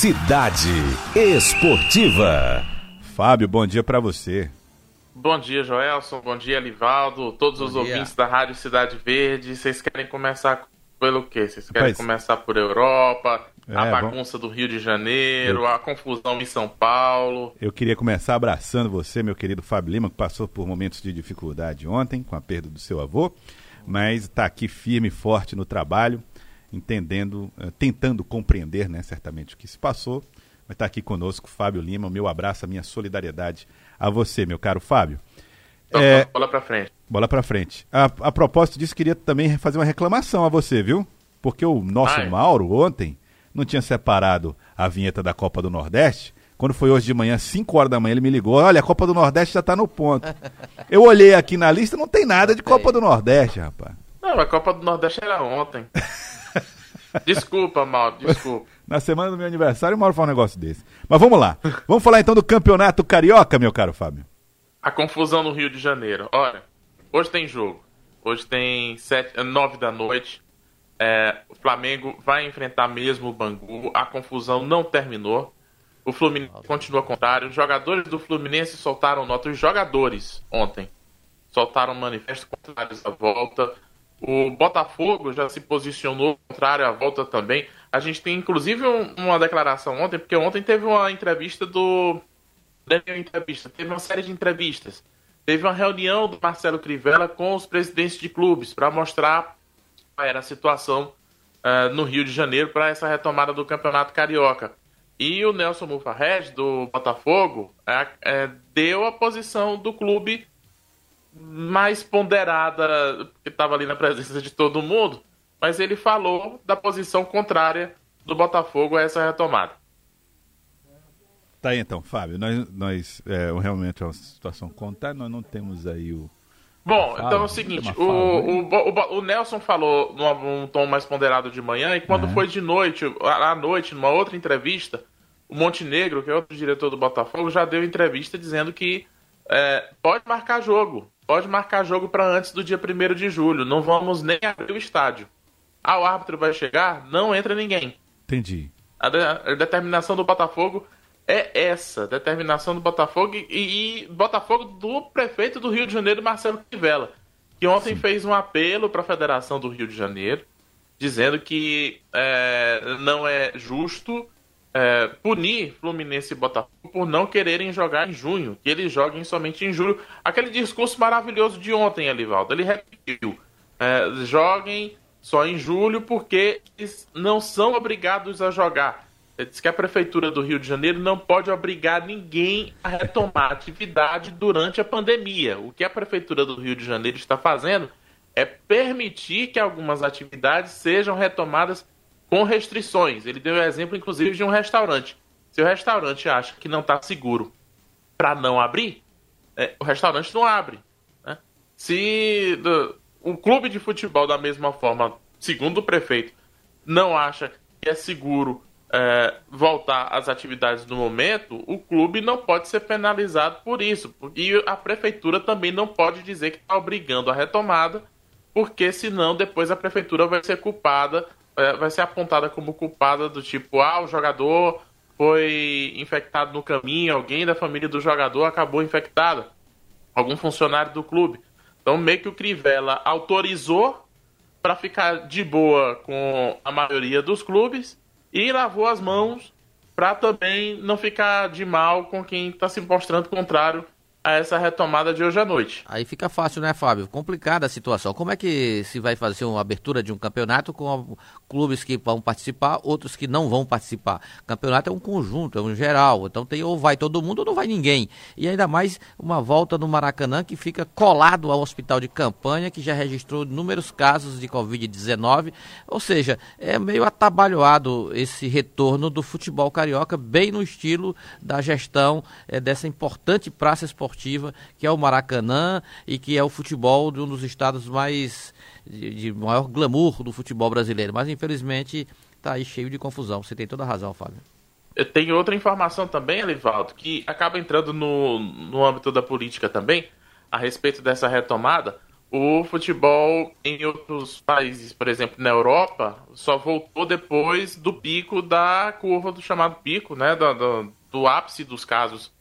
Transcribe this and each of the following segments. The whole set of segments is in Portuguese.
Cidade Esportiva. Fábio, bom dia para você. Bom dia, Joelson. Bom dia, Livaldo. Todos bom os dia. ouvintes da Rádio Cidade Verde. Vocês querem começar pelo quê? Vocês querem começar por Europa, é, a bagunça do Rio de Janeiro, eu... a confusão em São Paulo? Eu queria começar abraçando você, meu querido Fábio Lima, que passou por momentos de dificuldade ontem com a perda do seu avô, mas está aqui firme e forte no trabalho entendendo, uh, tentando compreender, né, certamente, o que se passou. Mas está aqui conosco Fábio Lima. Meu abraço, a minha solidariedade a você, meu caro Fábio. Então, é, bola para frente. Bola para frente. A, a propósito disso, queria também fazer uma reclamação a você, viu? Porque o nosso Ai. Mauro, ontem, não tinha separado a vinheta da Copa do Nordeste. Quando foi hoje de manhã, 5 horas da manhã, ele me ligou: Olha, a Copa do Nordeste já está no ponto. Eu olhei aqui na lista, não tem nada de Copa do Nordeste, rapaz. Não, a Copa do Nordeste era ontem. Desculpa, Mauro, desculpa. Na semana do meu aniversário, o Mauro fala um negócio desse. Mas vamos lá. Vamos falar então do Campeonato Carioca, meu caro Fábio. A confusão no Rio de Janeiro. Olha, hoje tem jogo. Hoje tem sete, nove da noite. É, o Flamengo vai enfrentar mesmo o Bangu. A confusão não terminou. O Fluminense continua contrário. Os jogadores do Fluminense soltaram nota. Os jogadores ontem soltaram manifestos contrários à volta. O Botafogo já se posicionou contrário à volta também. A gente tem inclusive um, uma declaração ontem, porque ontem teve uma entrevista do. Daniel entrevista, teve uma série de entrevistas. Teve uma reunião do Marcelo Crivella com os presidentes de clubes para mostrar qual era a situação uh, no Rio de Janeiro para essa retomada do Campeonato Carioca. E o Nelson Mufarred, do Botafogo, é, é, deu a posição do clube mais ponderada, que estava ali na presença de todo mundo, mas ele falou da posição contrária do Botafogo a essa retomada. Tá aí então, Fábio. Nós, nós é, realmente é uma situação contrária, nós não temos aí o. Bom, fala, então é o seguinte: o, o, o, o, Nelson falou num, tom mais ponderado de manhã, e quando foi de noite, à noite, numa outra entrevista, o Montenegro, que é outro diretor do Botafogo, já deu entrevista dizendo que é, pode marcar jogo pode marcar jogo para antes do dia 1 de julho. Não vamos nem abrir o estádio. Ah, o árbitro vai chegar? Não entra ninguém. Entendi. A, de, a determinação do Botafogo é essa. Determinação do Botafogo e, e, Botafogo do prefeito do Rio de Janeiro, Marcelo Crivella, que ontem Sim. fez um apelo para a Federação do Rio de Janeiro, dizendo que é, não é justo é, punir Fluminense e Botafogo por não quererem jogar em junho, que eles joguem somente em julho. Aquele discurso maravilhoso de ontem, Elivaldo, ele repetiu: é, joguem só em julho porque eles não são obrigados a jogar. Ele disse que a Prefeitura do Rio de Janeiro não pode obrigar ninguém a retomar atividade durante a pandemia. O que a Prefeitura do Rio de Janeiro está fazendo é permitir que algumas atividades sejam retomadas com restrições. Ele deu o exemplo, inclusive, de um restaurante. Se o restaurante acha que não está seguro para não abrir, é, o restaurante não abre. Né? Se do, o clube de futebol, da mesma forma, segundo o prefeito, não acha que é seguro é, voltar às atividades no momento, o clube não pode ser penalizado por isso. E a prefeitura também não pode dizer que está obrigando a retomada, porque senão depois a prefeitura vai ser culpada vai ser apontada como culpada do tipo, ah, o jogador foi infectado no caminho, alguém da família do jogador acabou infectado, algum funcionário do clube. Então, meio que o Crivella autorizou para ficar de boa com a maioria dos clubes e lavou as mãos para também não ficar de mal com quem está se mostrando contrário a essa retomada de hoje à noite. Aí fica fácil, né, Fábio? Complicada a situação. Como é que se vai fazer uma abertura de um campeonato com clubes que vão participar, outros que não vão participar? Campeonato é um conjunto, é um geral. Então tem ou vai todo mundo ou não vai ninguém. E ainda mais uma volta no Maracanã que fica colado ao hospital de campanha, que já registrou inúmeros casos de Covid-19. Ou seja, é meio atabalhoado esse retorno do futebol carioca, bem no estilo da gestão é, dessa importante praça esportiva esportiva, que é o Maracanã e que é o futebol de um dos estados mais de, de maior glamour do futebol brasileiro. Mas infelizmente está aí cheio de confusão. Você tem toda a razão, Fábio. Tem outra informação também, Elivaldo, que acaba entrando no, no âmbito da política também, a respeito dessa retomada. o futebol em outros países, por exemplo, na Europa, só voltou depois do pico da curva do chamado pico, né, do, do, do ápice dos casos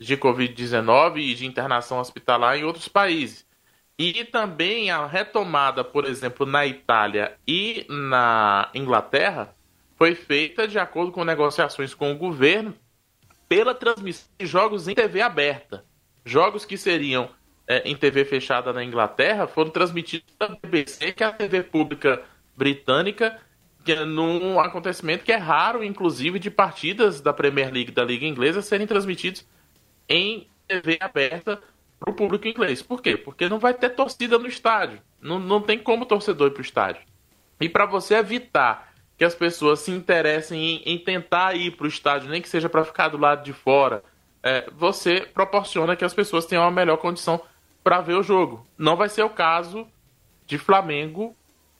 de Covid-19 e de internação hospitalar em outros países. E também a retomada, por exemplo, na Itália e na Inglaterra, foi feita de acordo com negociações com o governo pela transmissão de jogos em TV aberta. Jogos que seriam é, em TV fechada na Inglaterra foram transmitidos pela BBC, que é a TV pública britânica, que é num acontecimento que é raro, inclusive, de partidas da Premier League da Liga Inglesa serem transmitidos em TV aberta para o público inglês. Por quê? Porque não vai ter torcida no estádio. Não, não tem como torcedor ir para o estádio. E para você evitar que as pessoas se interessem em, em tentar ir para o estádio, nem que seja para ficar do lado de fora, é, você proporciona que as pessoas tenham uma melhor condição para ver o jogo. Não vai ser o caso de Flamengo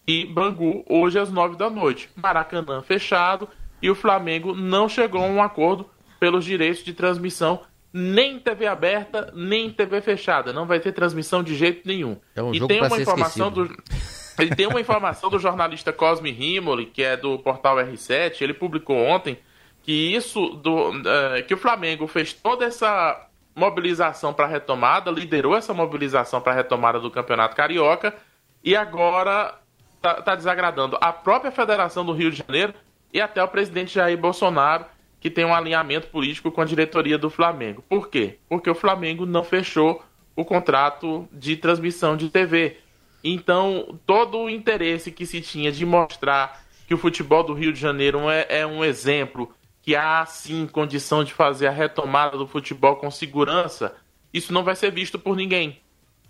e Bangu hoje às nove da noite. Maracanã fechado e o Flamengo não chegou a um acordo pelos direitos de transmissão nem TV aberta, nem TV fechada. Não vai ter transmissão de jeito nenhum. É um e tem uma informação esquecido. do ele tem uma informação do jornalista Cosme Rimoli, que é do portal R7, ele publicou ontem que isso do eh, que o Flamengo fez toda essa mobilização para retomada, liderou essa mobilização para retomada do Campeonato Carioca e agora está tá desagradando a própria Federação do Rio de Janeiro e até o presidente Jair Bolsonaro, que tem um alinhamento político com a diretoria do Flamengo. Por quê? Porque o Flamengo não fechou o contrato de transmissão de TV. Então, todo o interesse que se tinha de mostrar que o futebol do Rio de Janeiro é, é um exemplo, que há sim condição de fazer a retomada do futebol com segurança, isso não vai ser visto por ninguém.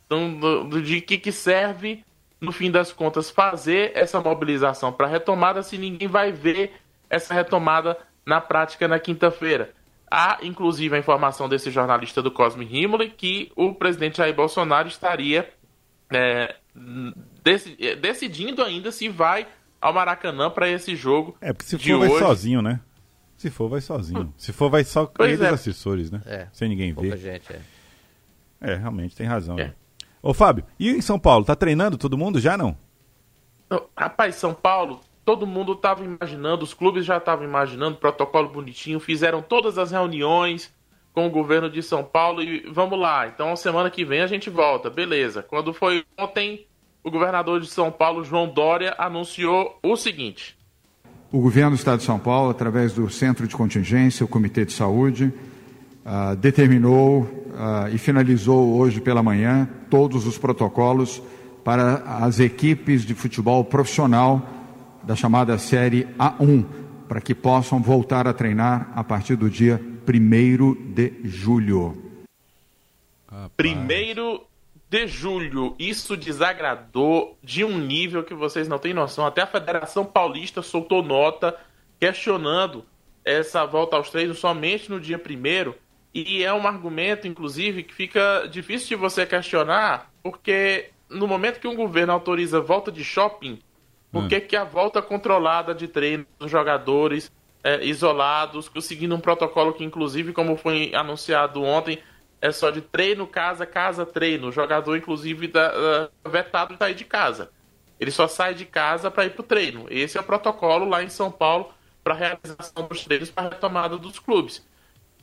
Então, de que, que serve, no fim das contas, fazer essa mobilização para retomada se ninguém vai ver essa retomada na prática na quinta-feira? Há, inclusive, a informação desse jornalista do Cosme Rimoli que o presidente Jair Bolsonaro estaria é, deci- é, decidindo ainda se vai ao Maracanã para esse jogo É, porque se for, vai hoje. sozinho, né? Se for, vai sozinho. Se for, vai só ele e é. os assessores, né? É. Sem ninguém Pouca ver. gente, é. É, realmente, tem razão. É. né? Ô, Fábio, e em São Paulo? Tá treinando todo mundo já, não? Não, Rapaz, São Paulo, todo mundo estava imaginando, os clubes já estavam imaginando, protocolo bonitinho, fizeram todas as reuniões com o governo de São Paulo e vamos lá. Então, semana que vem a gente volta, beleza. Quando foi ontem, o governador de São Paulo, João Dória, anunciou o seguinte: O governo do Estado de São Paulo, através do Centro de Contingência, o Comitê de Saúde, ah, determinou ah, e finalizou hoje pela manhã todos os protocolos para as equipes de futebol profissional da chamada Série A1, para que possam voltar a treinar a partir do dia 1 de julho. Primeiro de julho, isso desagradou de um nível que vocês não têm noção. Até a Federação Paulista soltou nota questionando essa volta aos treinos somente no dia primeiro. E é um argumento, inclusive, que fica difícil de você questionar, porque no momento que um governo autoriza a volta de shopping, por que, que a volta controlada de treino dos jogadores é, isolados, seguindo um protocolo que, inclusive, como foi anunciado ontem, é só de treino, casa, casa, treino. O jogador, inclusive, da, da, vetado de sair de casa. Ele só sai de casa para ir para o treino. Esse é o protocolo lá em São Paulo para a realização dos treinos para a retomada dos clubes.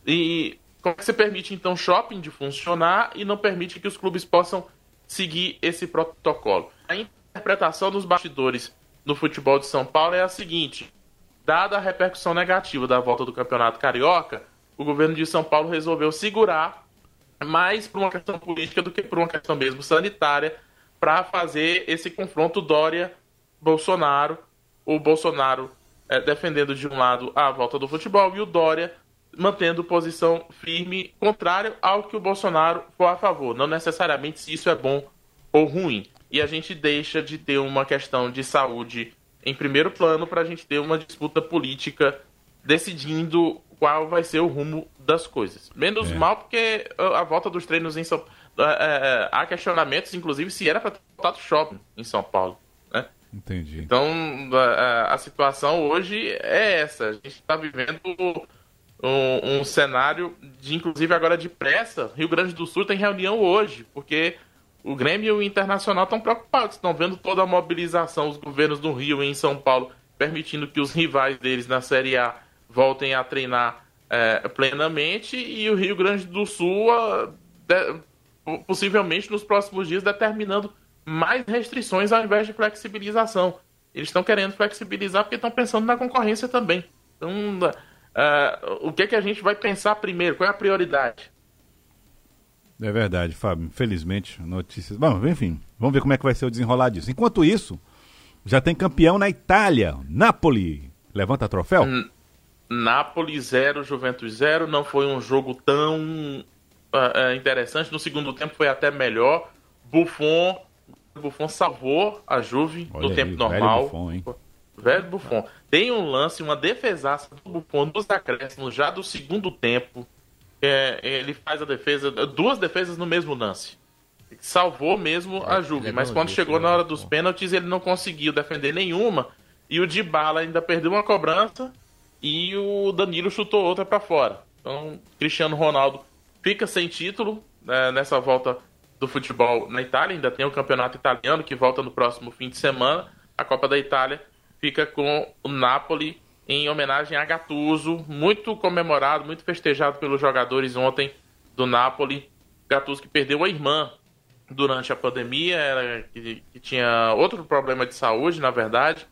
E como é que você permite, então, shopping de funcionar e não permite que os clubes possam seguir esse protocolo? A interpretação dos bastidores no futebol de São Paulo é a seguinte: dada a repercussão negativa da volta do Campeonato Carioca, o governo de São Paulo resolveu segurar mais por uma questão política do que por uma questão mesmo sanitária para fazer esse confronto Dória-Bolsonaro. O Bolsonaro eh, defendendo de um lado a volta do futebol e o Dória mantendo posição firme, contrário ao que o Bolsonaro for a favor. Não necessariamente se isso é bom ou ruim. E a gente deixa de ter uma questão de saúde em primeiro plano para a gente ter uma disputa política decidindo qual vai ser o rumo das coisas. Menos É. mal porque a volta dos treinos em São é, é, há questionamentos, inclusive, se era para ter voltado shopping em São Paulo. Né? Entendi. Então, a, a situação hoje é essa. A gente está vivendo um, um cenário de, inclusive, agora de pressa. Rio Grande do Sul tem reunião hoje, porque o Grêmio e o Internacional estão preocupados, estão vendo toda a mobilização, os governos do Rio e em São Paulo permitindo que os rivais deles na Série A voltem a treinar é, plenamente e o Rio Grande do Sul de, possivelmente nos próximos dias determinando mais restrições ao invés de flexibilização. Eles estão querendo flexibilizar porque estão pensando na concorrência também. Então, uh, o que, é que a gente vai pensar primeiro? Qual é a prioridade? É verdade, Fábio. Infelizmente, notícias. Bom, enfim, vamos ver como é que vai ser o desenrolar disso. Enquanto isso, já tem campeão na Itália, Napoli. Levanta troféu? N Napoli 0, Juventus 0. Não foi um jogo tão uh, interessante. No segundo tempo foi até melhor. Buffon, Buffon salvou a Juve Olha no aí, tempo normal. Velho Buffon, hein? Velho Buffon. Tem um lance, uma defesaça do Buffon nos acréscimos já do segundo tempo. É, ele faz a defesa, duas defesas no mesmo lance. Salvou mesmo é, a Juve, mas quando chegou na hora dos pênaltis ele não conseguiu defender nenhuma. E o Dybala ainda perdeu uma cobrança e o Danilo chutou outra para fora. Então, Cristiano Ronaldo fica sem título né, nessa volta do futebol na Itália. Ainda tem o campeonato italiano que volta no próximo fim de semana. A Copa da Itália fica com o Napoli em homenagem a Gattuso, muito comemorado, muito festejado pelos jogadores ontem do Napoli. Gattuso que perdeu a irmã durante a pandemia, era, que, que tinha outro problema de saúde, na verdade,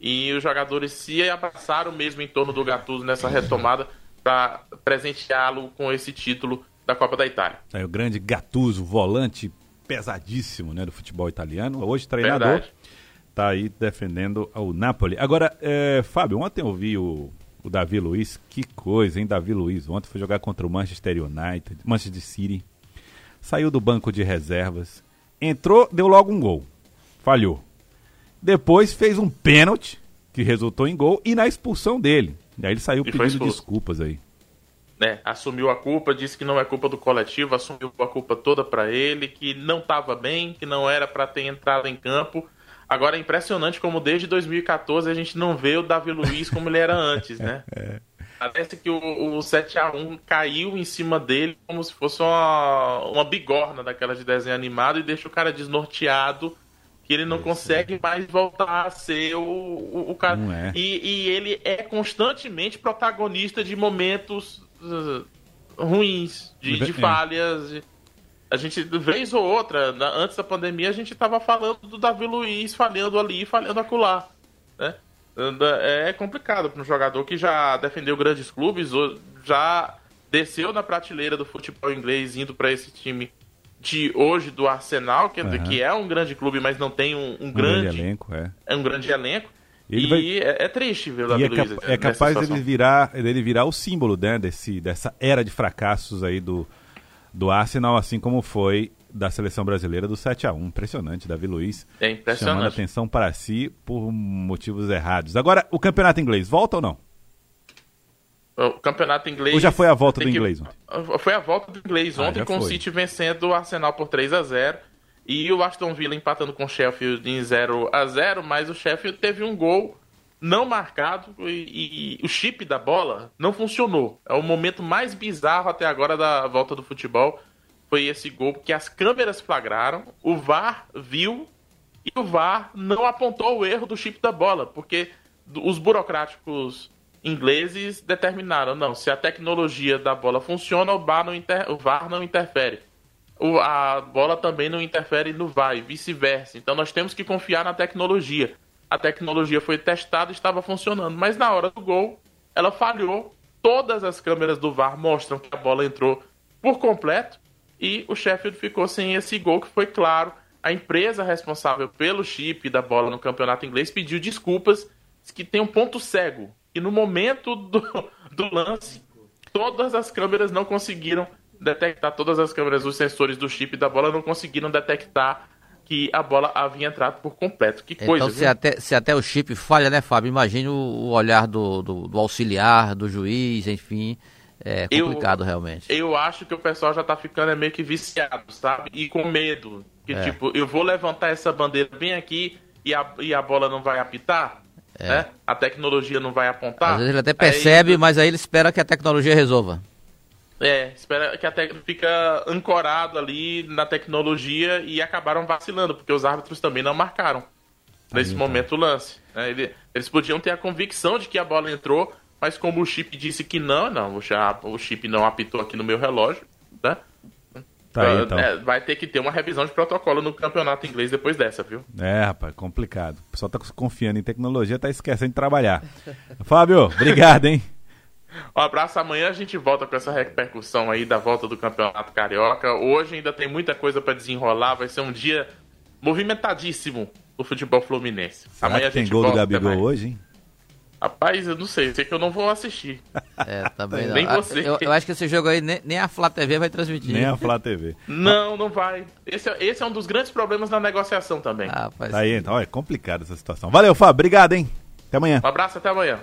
e os jogadores se abraçaram mesmo em torno do Gattuso nessa retomada para presenteá-lo com esse título da Copa da Itália. É o grande Gattuso, volante pesadíssimo né, do futebol italiano, hoje treinador. Verdade está aí defendendo o Napoli. Agora, é, Fábio, ontem eu vi o, o Davi Luiz, que coisa, hein, Davi Luiz? Ontem foi jogar contra o Manchester United, Manchester City, saiu do banco de reservas, entrou, deu logo um gol, falhou. Depois fez um pênalti, que resultou em gol, e na expulsão dele. E aí ele saiu e pedindo desculpas aí. Né, assumiu a culpa, disse que não é culpa do coletivo, assumiu a culpa toda para ele, que não estava bem, que não era para ter entrado em campo Agora é impressionante como desde 2014 a gente não vê o Davi Luiz como ele era antes, né? é. Parece que o, o 7x1 caiu em cima dele como se fosse uma, uma bigorna daquela de desenho animado e deixa o cara desnorteado que ele não é, consegue é. mais voltar a ser o, o, o cara. É. E, e, ele é constantemente protagonista de momentos uh, ruins, de, de falhas. De a gente, vez ou outra, na, antes da pandemia, a gente estava falando do Davi Luiz falhando ali, falhando acolá. Né? É complicado para um jogador que já defendeu grandes clubes, já desceu na prateleira do futebol inglês, indo para esse time de hoje do Arsenal, que, uhum. que é um grande clube, mas não tem um, um, um grande, grande, elenco. É. é um grande elenco. Ele e vai... é, é, triste ver o Davi é, Luiz, é capaz dele virar, dele virar o símbolo né, desse, dessa era de fracassos aí do, do Arsenal, assim como foi da seleção brasileira do 7 a 1 Impressionante, Davi Luiz. É impressionante. Chamando atenção para si por motivos errados. Agora, o campeonato inglês, volta ou não? O campeonato inglês. Ou já foi a volta do que... inglês ontem? Foi a volta do inglês ah, ontem, com foi. o City vencendo o Arsenal por 3 a 0 e o Aston Villa empatando com o Sheffield em 0 a 0 mas o Sheffield teve um gol não marcado e, e, o chip da bola não funcionou. É o momento mais bizarro até agora da volta do futebol. Foi esse gol que as câmeras flagraram, o VAR viu e o VAR não apontou o erro do chip da bola, porque os burocráticos ingleses determinaram, não, se a tecnologia da bola funciona, o VAR não, inter... o VAR não interfere. O, a bola também não interfere no VAR e vice-versa. Então nós temos que confiar na tecnologia a tecnologia foi testada e estava funcionando. Mas na hora do gol, ela falhou. Todas as câmeras do VAR mostram que a bola entrou por completo e o Sheffield ficou sem esse gol, que foi claro. A empresa responsável pelo chip da bola no campeonato inglês pediu desculpas, que tem um ponto cego. E no momento do, do lance, todas as câmeras não conseguiram detectar, todas as câmeras, os sensores do chip da bola não conseguiram detectar que a bola havia entrado por completo. Que coisa, Então, se até, se até o chip falha, né, Fábio? Imagine o, o olhar do, do, do, auxiliar, do juiz, enfim. É complicado, eu, realmente. Eu acho que o pessoal já tá ficando meio que viciado, sabe? E com medo. Que, é. tipo, eu vou levantar essa bandeira bem aqui e a, e a bola não vai apitar? É. Né? A tecnologia não vai apontar? Às vezes ele até percebe, aí... mas aí ele espera que a tecnologia resolva. É, espera que até fica ancorado ali na tecnologia e acabaram vacilando, porque os árbitros também não marcaram nesse Aí, momento o lance. né? Ele- eles podiam ter a convicção de que a bola entrou, mas como o chip disse que não, não, o chip não apitou aqui no meu relógio, né? Tá aí, É, então. é, vai ter que ter uma revisão de protocolo no campeonato inglês depois dessa, viu? É, rapaz, complicado. O pessoal tá confiando em tecnologia, tá esquecendo de trabalhar. Fábio, obrigado, hein? Um abraço, amanhã a gente volta com essa repercussão aí da volta do Campeonato Carioca. Hoje ainda tem muita coisa pra desenrolar, vai ser um dia movimentadíssimo do futebol fluminense. Será amanhã que tem a gente gol do volta, até Gabigol mais. hoje, hein? Rapaz, eu não sei, sei que eu não vou assistir. É, também não. Nem você. Eu, eu acho que esse jogo aí nem, nem a Flá TV vai transmitir. Nem a Flá TV. Não, não vai. Esse é, esse é um dos grandes problemas na negociação também. Ah, rapaz. Tá aí, então, é complicado essa situação. Valeu, Fábio, obrigado, hein? Até amanhã. Um abraço, até amanhã.